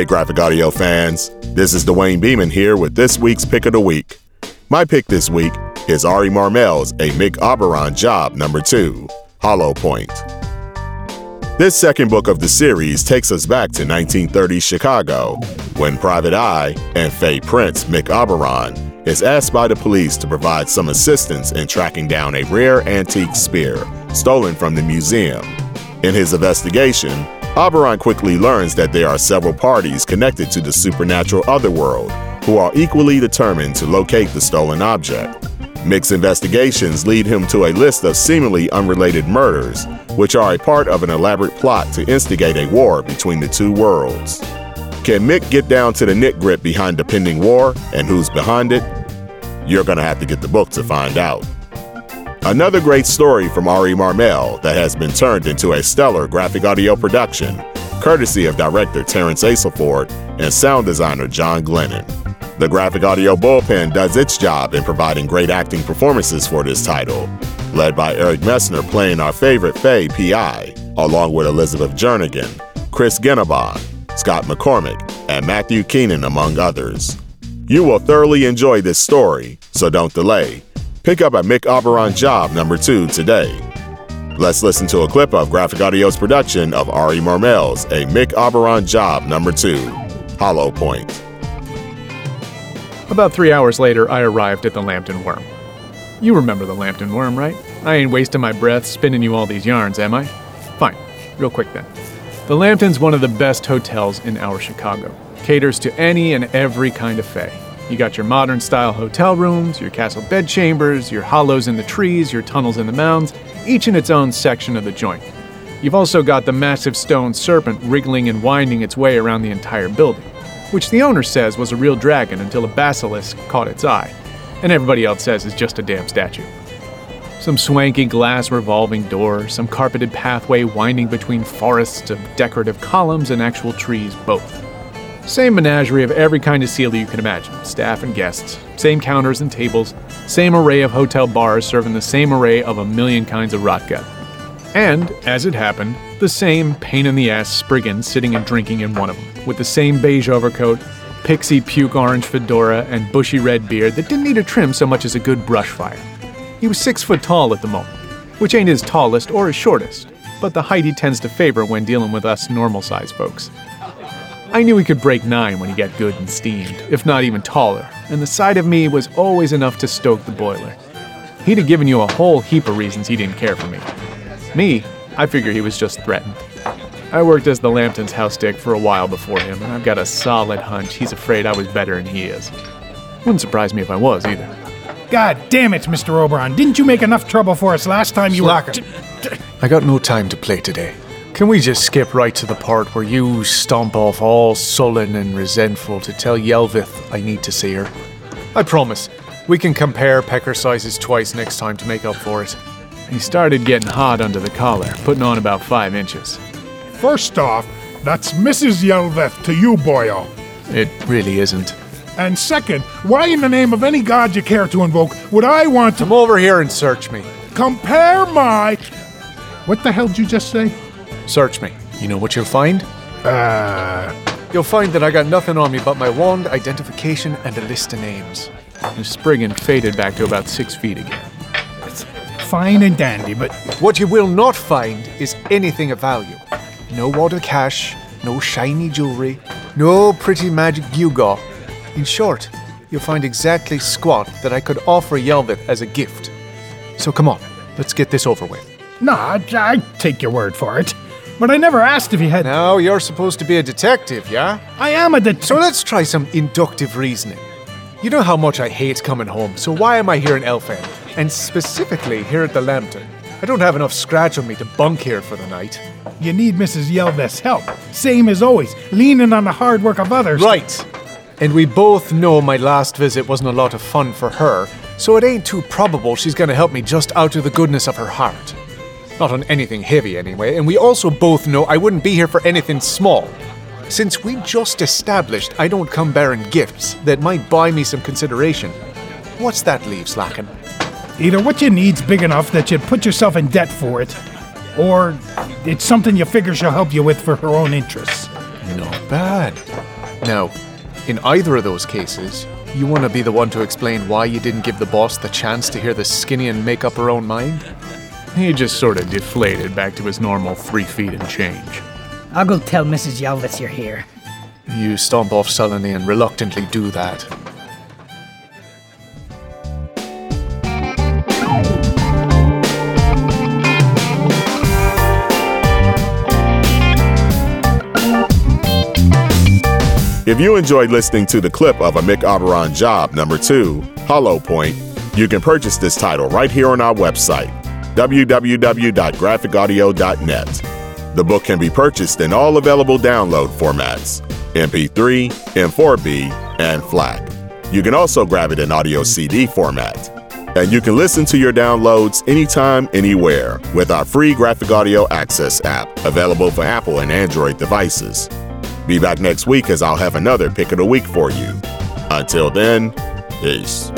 Hey, graphic audio fans. This is Duane Beeman here with this week's pick of the week. My pick this week is Ari Marmel's A Mick Oberon Job Number 2, Hallow Point. This second book of the series takes us back to 1930s Chicago when Private Eye and Fae Prince Mick Oberon is asked by the police to provide some assistance in tracking down a rare antique spear stolen from the museum. In his investigation, Oberon quickly learns that there are several parties connected to the supernatural otherworld who are equally determined to locate the stolen object. Mick's investigations lead him to a list of seemingly unrelated murders, which are a part of an elaborate plot to instigate a war between the two worlds. Can Mick get down to the nit grit behind the pending war and who's behind it? You're gonna have to get the book to find out. Another great story from Ari Marmel that has been turned into a stellar graphic audio production, courtesy of director Terence Aselford and sound designer John Glennon. The graphic audio bullpen does its job in providing great acting performances for this title, led by Eric Messner playing our favorite fae PI, along with Elizabeth Jernigan, Chris Genebach, Scott McCormick, and Matthew Keenan, among others. You will thoroughly enjoy this story, so don't delay Pick up a Mick Oberon Job number 2 today. Let's listen to a clip of Graphic Audio's production of Ari Marmel's A Mick Oberon Job number 2, Hallow Point. About three hours later, I arrived at the Lambton Worm. You remember the Lambton Worm, right? I ain't wasting my breath spinning you all these yarns, am I? Fine, real quick then. The Lambton's one of the best hotels in our Chicago. Caters to any and every kind of fae. You got your modern style hotel rooms, your castle bedchambers, your hollows in the trees, your tunnels in the mounds, each in its own section of the joint. You've also got the massive stone serpent wriggling and winding its way around the entire building, which the owner says was a real dragon until a basilisk caught its eye, and everybody else says is just a damn statue. Some swanky glass revolving doors, some carpeted pathway winding between forests of decorative columns and actual trees, both. Same menagerie of every kind of Seelie you can imagine staff and guests, same counters and tables, same array of hotel bars serving the same array of a million kinds of rotgut. And, as it happened, the same pain in the ass Spriggan sitting and drinking in one of them, with the same beige overcoat, pixie puke orange fedora, and bushy red beard that didn't need a trim so much as a good brush fire. He was six foot tall at the moment, which ain't his tallest or his shortest, but the height he tends to favor when dealing with us normal sized folks. I knew he could break nine when he got good and steamed, if not even taller, and the sight of me was always enough to stoke the boiler. He'd have given you a whole heap of reasons he didn't care for me. Me, I figure he was just threatened. I worked as the Lambton's house dick for a while before him, and I've got a solid hunch he's afraid I was better than he is. Wouldn't surprise me if I was either. God damn it, Mr. Oberon. Didn't you make enough trouble for us last time you Slacker. were. I got no time to play today. Can we just skip right to the part where you stomp off all sullen and resentful to tell Yelvith I need to see her? I promise, we can compare pecker sizes twice next time to make up for it. He started getting hot under the collar, putting on about five inches. First off, that's Mrs. Yelvith to you, boyo. It really isn't. And second, why in the name of any god you care to invoke would I want to. Come over here and search me. Compare my. What the hell did you just say? Search me. You know what you'll find? Uh. You'll find that I got nothing on me but my wand, identification, and a list of names. And Spriggan faded back to about six feet again. It's fine and dandy, but. What you will not find is anything of value. No wad of cash, no shiny jewelry, no pretty magic gewgaw. In short, you'll find exactly squat that I could offer Yelvith as a gift. So come on, let's get this over with. Nah, I take your word for it. But I never asked if he had. Now you're supposed to be a detective, yeah? I am a detective. So let's try some inductive reasoning. You know how much I hate coming home, so why am I here in Elphame? And specifically here at the Lambton? I don't have enough scratch on me to bunk here for the night. You need Mrs. Yelvith's help. Same as always, leaning on the hard work of others. Right. And we both know my last visit wasn't a lot of fun for her, so it ain't too probable she's gonna help me just out of the goodness of her heart. Not on anything heavy, anyway, and we also both know I wouldn't be here for anything small. Since we just established I don't come bearing gifts that might buy me some consideration, what's that leave, slacking? Either what you need's big enough that you'd put yourself in debt for it, or it's something you figure she'll help you with for her own interests. Not bad. Now, in either of those cases, you want to be the one to explain why you didn't give the boss the chance to hear the skinny and make up her own mind? He just sort of deflated back to his normal three feet and change. I'll go tell Mrs. Yelvis you're here. You stomp off sullenly and reluctantly do that. If you enjoyed listening to the clip of a Mick Oberon job number two, Hallow Point, you can purchase this title right here on our website, www.graphicaudio.net. The book can be purchased in all available download formats MP3, M4B, and FLAC. You can also grab it in audio CD format. And you can listen to your downloads anytime, anywhere with our free Graphic Audio Access app available for Apple and Android devices. Be back next week as I'll have another pick of the week for you. Until then, peace.